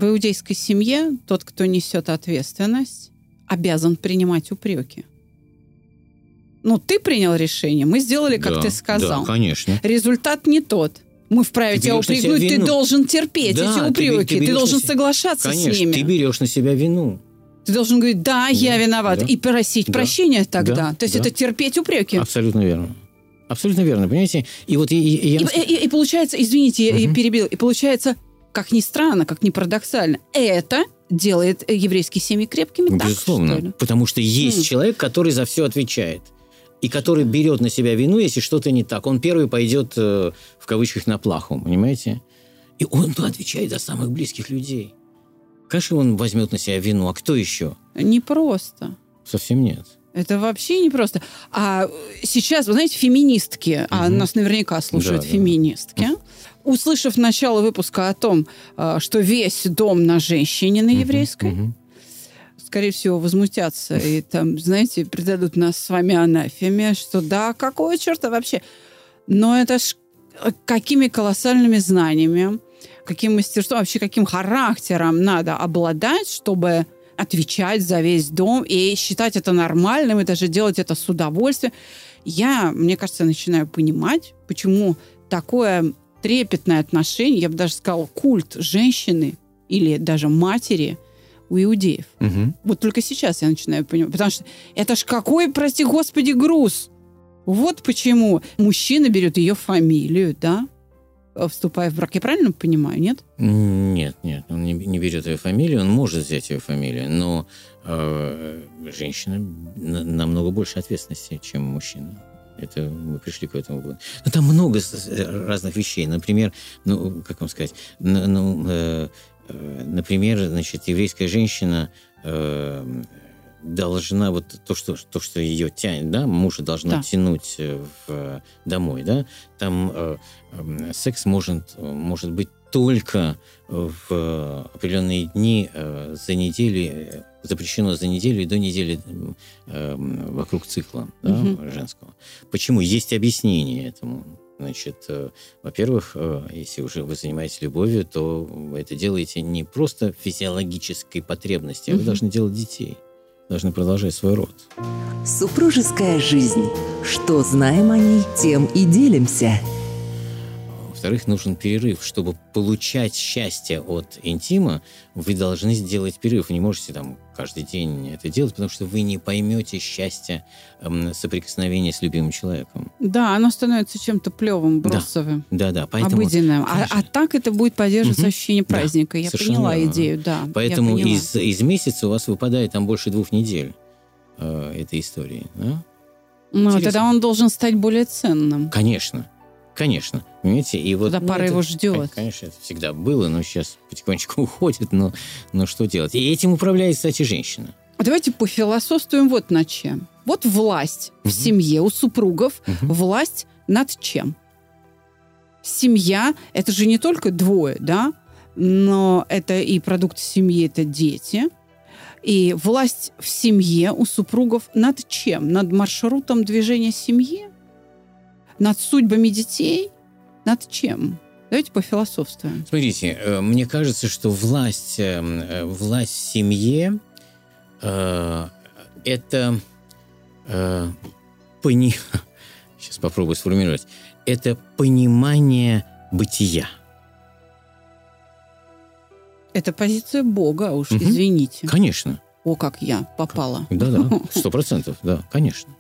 В иудейской семье тот, кто несет ответственность, обязан принимать упреки. Ну, ты принял решение, мы сделали, как да, ты сказал. Да, конечно. Результат не тот мы вправе тебя упрекнуть, ты должен терпеть да, эти упреки, ты, ты, ты должен себя... соглашаться Конечно, с ними. ты берешь на себя вину. Ты должен говорить, да, да я виноват, да. и просить да. прощения тогда. Да. То есть да. это терпеть упреки. Абсолютно верно. Абсолютно верно, понимаете? И вот и, и, я... и, и, и получается, извините, угу. я перебил, и получается, как ни странно, как ни парадоксально, это делает еврейские семьи крепкими. Безусловно, так, что потому что есть mm. человек, который за все отвечает и который берет на себя вину, если что-то не так. Он первый пойдет, э, в кавычках, на плаху, понимаете? И он отвечает за самых близких людей. Конечно, он возьмет на себя вину, а кто еще? Не просто. Совсем нет. Это вообще не просто. А сейчас, вы знаете, феминистки, угу. а нас наверняка слушают да, феминистки, да. Услышав начало выпуска о том, э, что весь дом на женщине, на еврейской, скорее всего, возмутятся и там, знаете, предадут нас с вами анафеме, что да, какого черта вообще? Но это ж э, какими колоссальными знаниями, каким мастерством, вообще каким характером надо обладать, чтобы отвечать за весь дом и считать это нормальным, и даже делать это с удовольствием. Я, мне кажется, начинаю понимать, почему такое трепетное отношение, я бы даже сказала, культ женщины или даже матери – у иудеев. Угу. Вот только сейчас я начинаю понимать. Потому что это ж какой, прости господи, груз. Вот почему мужчина берет ее фамилию, да, вступая в брак. Я правильно понимаю, нет? Нет, нет, он не, не берет ее фамилию, он может взять ее фамилию, но э, женщина на, намного больше ответственности, чем мужчина. Это мы пришли к этому. Но там много разных вещей. Например, ну, как вам сказать, ну, э, Э, например, значит, еврейская женщина э, должна вот то, что то, что ее тянет, да, мужа должна да. тянуть э, в, домой, да, там э, э, секс может может быть только в определенные дни э, за неделю запрещено за неделю и до недели э, вокруг цикла да, угу. женского. Почему? Есть объяснение этому. Значит, э, во-первых, э, если уже вы занимаетесь любовью, то вы это делаете не просто физиологической потребности, а вы должны делать детей, должны продолжать свой род. Супружеская жизнь. Что знаем о ней, тем и делимся. Во-вторых, нужен перерыв. Чтобы получать счастье от интима, вы должны сделать перерыв. Вы не можете там каждый день это делать, потому что вы не поймете счастья эм, соприкосновения с любимым человеком. Да, оно становится чем-то плевым, бросовым. Да, да, да. Поэтому, обыденным. А, а так это будет поддерживать угу. ощущение праздника. Да, я поняла верно. идею, да. Поэтому из, из месяца у вас выпадает там больше двух недель э, этой истории. Да? Ну, тогда он должен стать более ценным. Конечно. Конечно, понимаете, и вот... Когда ну, пара это, его ждет. Конечно, это всегда было, но сейчас потихонечку уходит, но, но что делать? И этим управляет, кстати, женщина. А давайте пофилософствуем вот над чем. Вот власть угу. в семье у супругов, угу. власть над чем? Семья – это же не только двое, да? Но это и продукт семьи, это дети. И власть в семье у супругов над чем? Над маршрутом движения семьи? Над судьбами детей, над чем? Давайте пофилософствуем. Смотрите, э, мне кажется, что власть, э, э, власть в семье э, это э, пони... сейчас попробую сформулировать, это понимание бытия. Это позиция Бога, уж угу. извините. Конечно. О, как я попала. Да-да, сто процентов, да, конечно.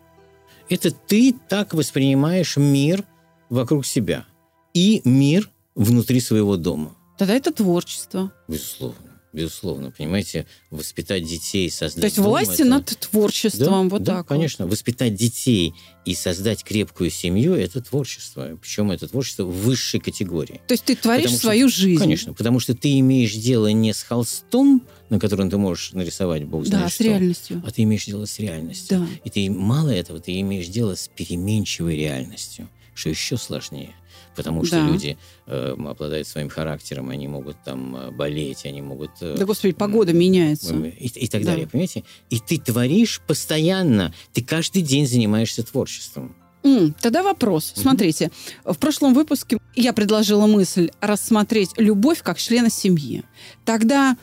Это ты так воспринимаешь мир вокруг себя и мир внутри своего дома. Тогда это творчество. Безусловно. Безусловно, понимаете, воспитать детей, создать... То есть власти это... над творчеством, да, вот да, так конечно. Вот. Воспитать детей и создать крепкую семью – это творчество. Причем это творчество высшей категории. То есть ты творишь потому свою что, жизнь. Конечно, потому что ты имеешь дело не с холстом, на котором ты можешь нарисовать бог знает да, что, с реальностью. а ты имеешь дело с реальностью. Да. И ты мало этого, ты имеешь дело с переменчивой реальностью, что еще сложнее потому что да. люди э, обладают своим характером, они могут там э, болеть, они могут... Э, да, господи, погода меняется. И, и так да. далее, понимаете? И ты творишь постоянно, ты каждый день занимаешься творчеством. Mm, тогда вопрос. Mm-hmm. Смотрите, в прошлом выпуске я предложила мысль рассмотреть любовь как члена семьи. Тогда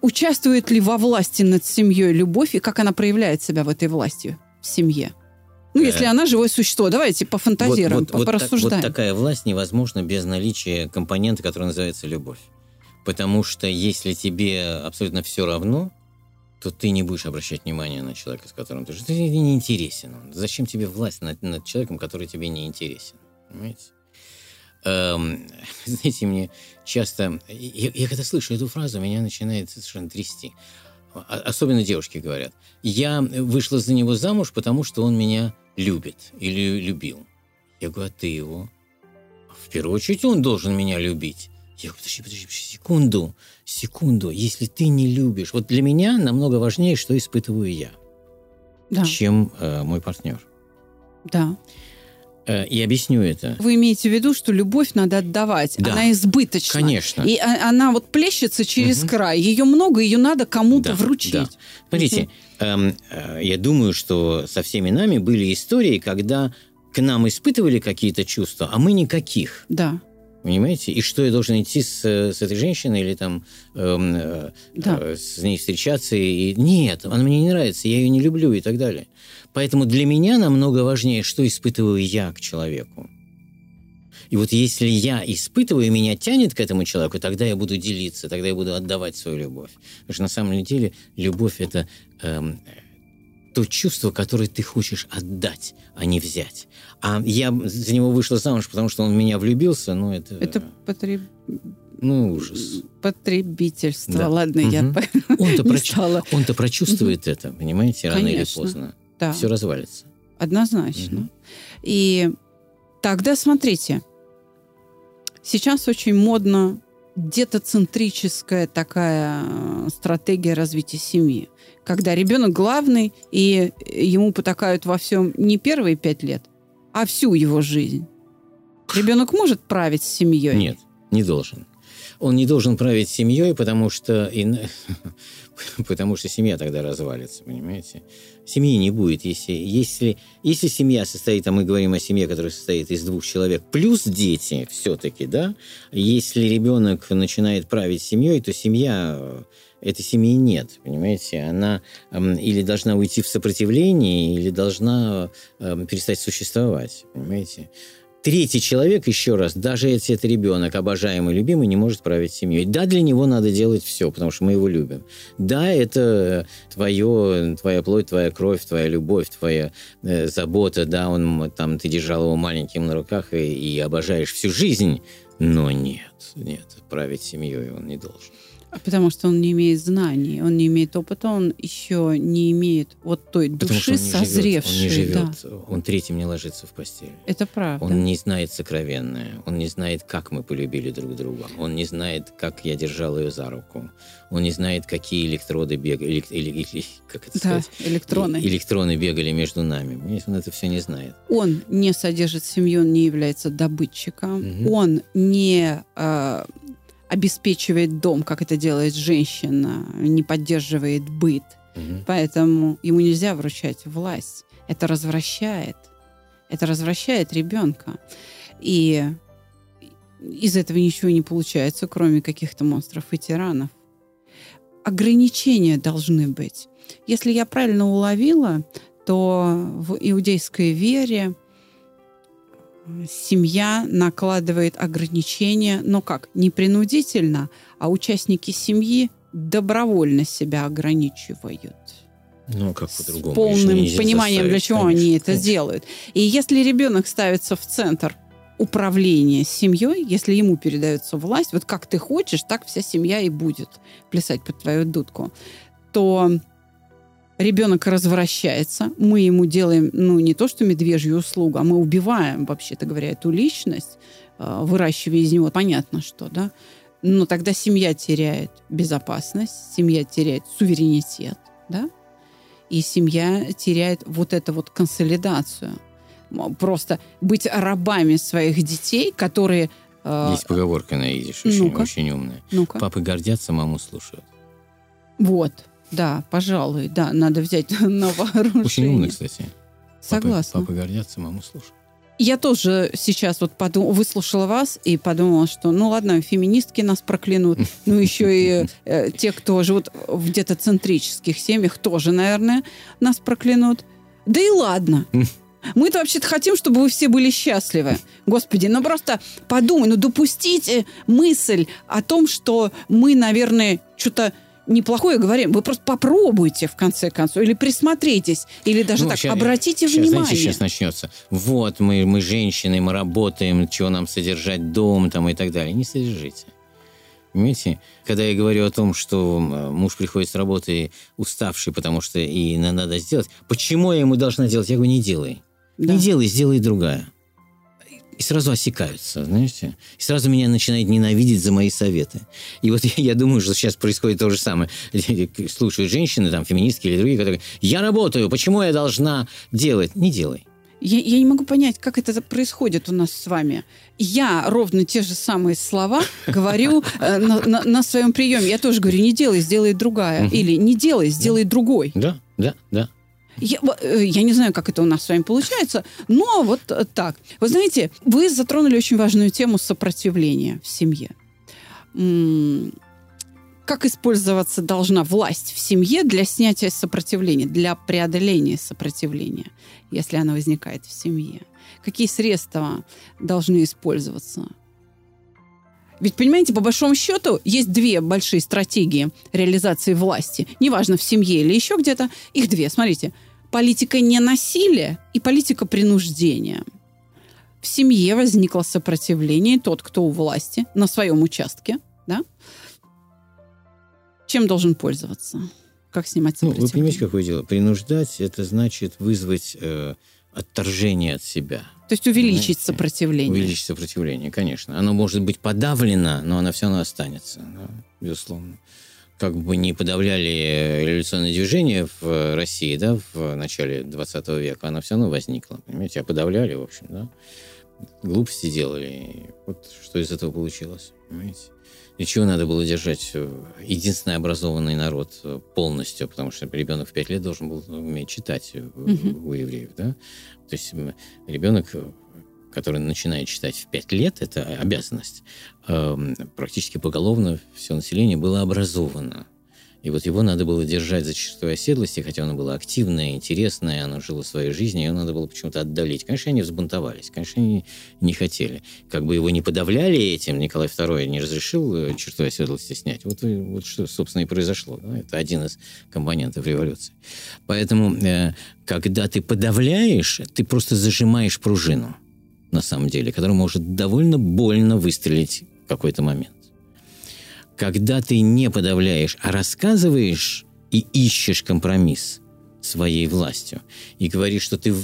участвует ли во власти над семьей любовь и как она проявляет себя в этой власти в семье? Ну, если она живое существо, давайте пофантазируем, вот, вот, порассуждаем. Вот, так, вот такая власть невозможна без наличия компонента, который называется любовь. Потому что если тебе абсолютно все равно, то ты не будешь обращать внимание на человека, с которым ты живешь. Ты не интересен. Зачем тебе власть над, над человеком, который тебе не интересен? Понимаете? Эм, знаете, мне часто... Я, я когда слышу эту фразу, меня начинает совершенно трясти. Особенно девушки говорят. Я вышла за него замуж, потому что он меня любит или любил. Я говорю, а ты его? В первую очередь он должен меня любить. Я говорю, подожди, подожди, подожди, секунду, секунду. Если ты не любишь... Вот для меня намного важнее, что испытываю я, да. чем э, мой партнер. Да. Э, и объясню это. Вы имеете в виду, что любовь надо отдавать. Да. Она избыточна. Конечно. И она вот плещется через угу. край. Ее много, ее надо кому-то да, вручить. Да. Смотрите, угу. эм, э, я думаю, что со всеми нами были истории, когда к нам испытывали какие-то чувства, а мы никаких. Да. Понимаете? И что я должен идти с, с этой женщиной или там эм, э, да. э, с ней встречаться? И, нет, она мне не нравится, я ее не люблю и так далее. Поэтому для меня намного важнее, что испытываю я к человеку. И вот если я испытываю, меня тянет к этому человеку, тогда я буду делиться, тогда я буду отдавать свою любовь. Потому что на самом деле любовь – это эм, то чувство, которое ты хочешь отдать, а не взять. А я за него вышла замуж, потому что он в меня влюбился, ну это... Это потреб... Ну, ужас. Потребительство. Да. Ладно, угу. я Он-то, проч... стала. Он-то прочувствует угу. это, понимаете, рано Конечно. или поздно. Да. Все развалится. Однозначно. Угу. И тогда смотрите, сейчас очень модно детоцентрическая такая э, стратегия развития семьи, когда ребенок главный, и ему потакают во всем не первые пять лет, а всю его жизнь. Ребенок может править семьей? Нет, не должен. он не должен править семьей, потому что, потому что семья тогда развалится, понимаете? Семьи не будет, если, если, если семья состоит, а мы говорим о семье, которая состоит из двух человек, плюс дети все-таки, да, если ребенок начинает править семьей, то семья этой семьи нет, понимаете? Она э, или должна уйти в сопротивление, или должна э, перестать существовать, понимаете? Третий человек, еще раз, даже если это ребенок, обожаемый, любимый, не может править семьей. Да, для него надо делать все, потому что мы его любим. Да, это твое, твоя плоть, твоя кровь, твоя любовь, твоя э, забота, да, он, там, ты держал его маленьким на руках и, и обожаешь всю жизнь, но нет, нет, править семьей он не должен. Потому что он не имеет знаний, он не имеет опыта, он еще не имеет вот той души созревшей. он не живет, да. он третьим не ложится в постель. Это правда. Он не знает сокровенное, он не знает, как мы полюбили друг друга, он не знает, как я держал ее за руку, он не знает, какие электроды бегали, элек, элек, как это да, сказать? электроны. Электроны бегали между нами. Он это все не знает. Он не содержит семью, он не является добытчиком, угу. он не э, обеспечивает дом, как это делает женщина, не поддерживает быт. Угу. Поэтому ему нельзя вручать власть. Это развращает. Это развращает ребенка. И из этого ничего не получается, кроме каких-то монстров и тиранов. Ограничения должны быть. Если я правильно уловила, то в иудейской вере семья накладывает ограничения, но как, не принудительно, а участники семьи добровольно себя ограничивают. Ну, как по-другому. С полным пониманием, для чего конечно, они это конечно. делают. И если ребенок ставится в центр управления семьей, если ему передается власть, вот как ты хочешь, так вся семья и будет плясать под твою дудку, то ребенок развращается, мы ему делаем, ну, не то что медвежью услугу, а мы убиваем, вообще-то говоря, эту личность, э, выращивая из него понятно что, да, но тогда семья теряет безопасность, семья теряет суверенитет, да, и семья теряет вот эту вот консолидацию. Просто быть рабами своих детей, которые... Э, Есть поговорка на идиш, очень, ну очень умная. ну -ка. Папы гордятся, маму слушают. Вот, да, пожалуй, да, надо взять на вооружение. Очень умный, кстати. Согласна. Папа, папа гордятся, маму слушают. Я тоже сейчас вот подум... выслушала вас и подумала, что ну ладно, феминистки нас проклянут, ну еще и э, те, кто живут в где-то центрических семьях, тоже, наверное, нас проклянут. Да и ладно. Мы-то вообще-то хотим, чтобы вы все были счастливы. Господи, ну просто подумай, ну допустите мысль о том, что мы, наверное, что-то неплохое говорим. Вы просто попробуйте, в конце концов, или присмотритесь, или даже ну, так, сейчас, обратите сейчас, внимание. Знаете, сейчас начнется. Вот, мы, мы женщины, мы работаем, чего нам содержать дом там и так далее. Не содержите. Понимаете? Когда я говорю о том, что муж приходит с работы уставший, потому что и надо сделать, почему я ему должна делать? Я говорю, не делай. Да. Не делай, сделай другая и сразу осекаются, знаете. И сразу меня начинает ненавидеть за мои советы. И вот я, я думаю, что сейчас происходит то же самое. Слушают женщины, там, феминистки или другие, которые «Я работаю, почему я должна делать?» Не делай. Я, я не могу понять, как это происходит у нас с вами. Я ровно те же самые слова говорю э, на, на, на своем приеме. Я тоже говорю, не делай, сделай другая. Или не делай, сделай другой. Да, да, да. Я, э, я не знаю, как это у нас с вами получается, но вот э, так. Вы знаете, вы затронули очень важную тему сопротивления в семье. Как использоваться должна власть в семье для снятия сопротивления, для преодоления сопротивления, если оно возникает в семье? Какие средства должны использоваться? Ведь, понимаете, по большому счету есть две большие стратегии реализации власти. Неважно, в семье или еще где-то. Их две. Смотрите политика ненасилия и политика принуждения. В семье возникло сопротивление, тот, кто у власти, на своем участке, да, чем должен пользоваться? Как снимать сопротивление? Ну, вы понимаете, какое дело? Принуждать – это значит вызвать э, отторжение от себя. То есть увеличить сопротивление. Увеличить сопротивление, конечно. Оно может быть подавлено, но оно все равно останется, да, безусловно как бы не подавляли революционное движение в России, да, в начале 20 века, она все равно возникла, понимаете, а подавляли, в общем, да. глупости делали. Вот что из этого получилось, понимаете? Для чего надо было держать э, единственный образованный народ э, полностью, потому что ребенок в 5 лет должен был уметь читать угу. у евреев, да? То есть ребенок, который начинает читать в 5 лет, это обязанность. Эм, практически поголовно все население было образовано. И вот его надо было держать за чертой оседлости, хотя оно было активное, интересное, оно жило своей жизнью, его надо было почему-то отдалить. Конечно, они взбунтовались, конечно, они не хотели. Как бы его не подавляли этим, Николай II не разрешил э, чертой оседлости снять. Вот, вот что, собственно, и произошло. Да? Это один из компонентов революции. Поэтому, э, когда ты подавляешь, ты просто зажимаешь пружину, на самом деле, которая может довольно больно выстрелить в какой-то момент когда ты не подавляешь, а рассказываешь и ищешь компромисс своей властью, и говоришь, что ты,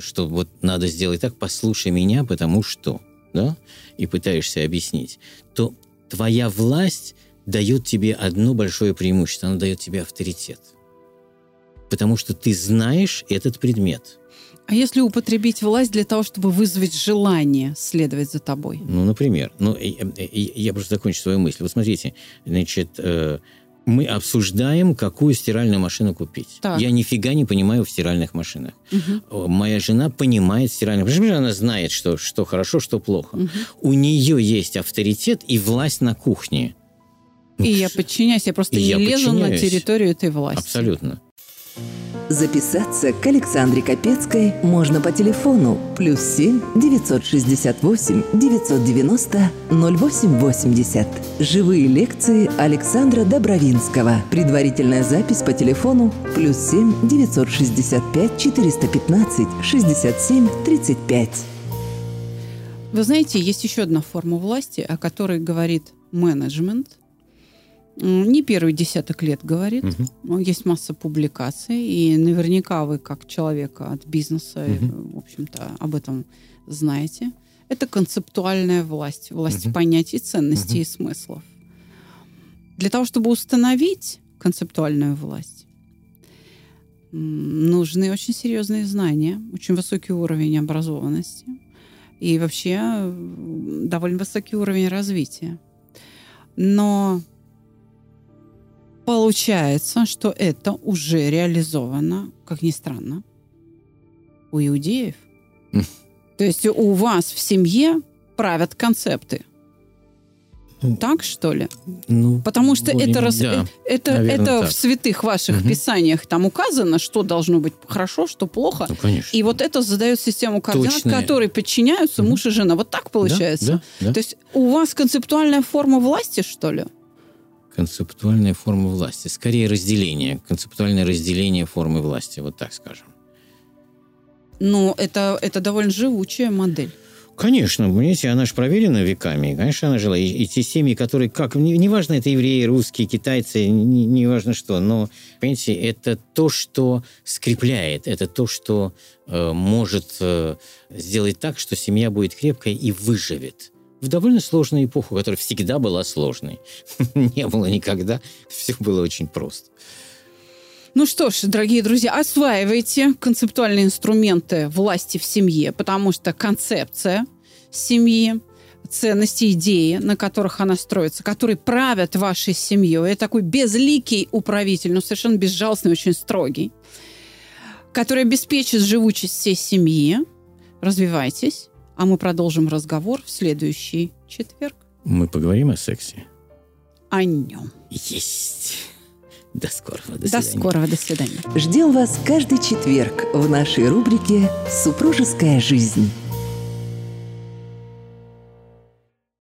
что вот надо сделать так, послушай меня, потому что, да, и пытаешься объяснить, то твоя власть дает тебе одно большое преимущество, она дает тебе авторитет. Потому что ты знаешь этот предмет – а если употребить власть для того, чтобы вызвать желание следовать за тобой? Ну, например. Ну, я просто закончу свою мысль. Вот смотрите, значит, э, мы обсуждаем, какую стиральную машину купить. Так. Я нифига не понимаю в стиральных машинах. Угу. Моя жена понимает стиральных машинах. Она знает, что, что хорошо, что плохо. Угу. У нее есть авторитет и власть на кухне. И я подчиняюсь, я просто и не я лезу на территорию этой власти. Абсолютно. Записаться к Александре Капецкой можно по телефону плюс 7 968 990 0880. Живые лекции Александра Добровинского. Предварительная запись по телефону плюс 7 965 415 67 35. Вы знаете, есть еще одна форма власти, о которой говорит менеджмент – не первый десяток лет говорит. Угу. Есть масса публикаций, и наверняка вы, как человек от бизнеса, угу. в общем-то, об этом знаете. Это концептуальная власть, власть угу. понятий, ценностей угу. и смыслов. Для того, чтобы установить концептуальную власть, нужны очень серьезные знания, очень высокий уровень образованности и вообще довольно высокий уровень развития. Но Получается, что это уже реализовано, как ни странно, у иудеев. То есть у вас в семье правят концепты. Так что ли? Ну, Потому что это, рас... да, это, это в святых ваших угу. писаниях там указано, что должно быть хорошо, что плохо. Ну, конечно. И вот это задает систему координат, Точные. которой подчиняются угу. муж и жена. Вот так получается. Да, да, да. То есть у вас концептуальная форма власти, что ли? Концептуальная форма власти. Скорее разделение, концептуальное разделение формы власти, вот так скажем. Но это, это довольно живучая модель. Конечно, понимаете, она же проверена веками. Конечно, она жила. И, и те семьи, которые как... Неважно, не это евреи, русские, китайцы, неважно не что. Но, понимаете, это то, что скрепляет. Это то, что э, может э, сделать так, что семья будет крепкой и выживет в довольно сложную эпоху, которая всегда была сложной. Не было никогда, все было очень просто. Ну что ж, дорогие друзья, осваивайте концептуальные инструменты власти в семье, потому что концепция семьи, ценности, идеи, на которых она строится, которые правят вашей семьей. Это такой безликий управитель, но совершенно безжалостный, очень строгий, который обеспечит живучесть всей семьи. Развивайтесь. А мы продолжим разговор в следующий четверг. Мы поговорим о сексе. О нем. Есть. До скорого. До, до скорого. До свидания. Ждем вас каждый четверг в нашей рубрике «Супружеская жизнь».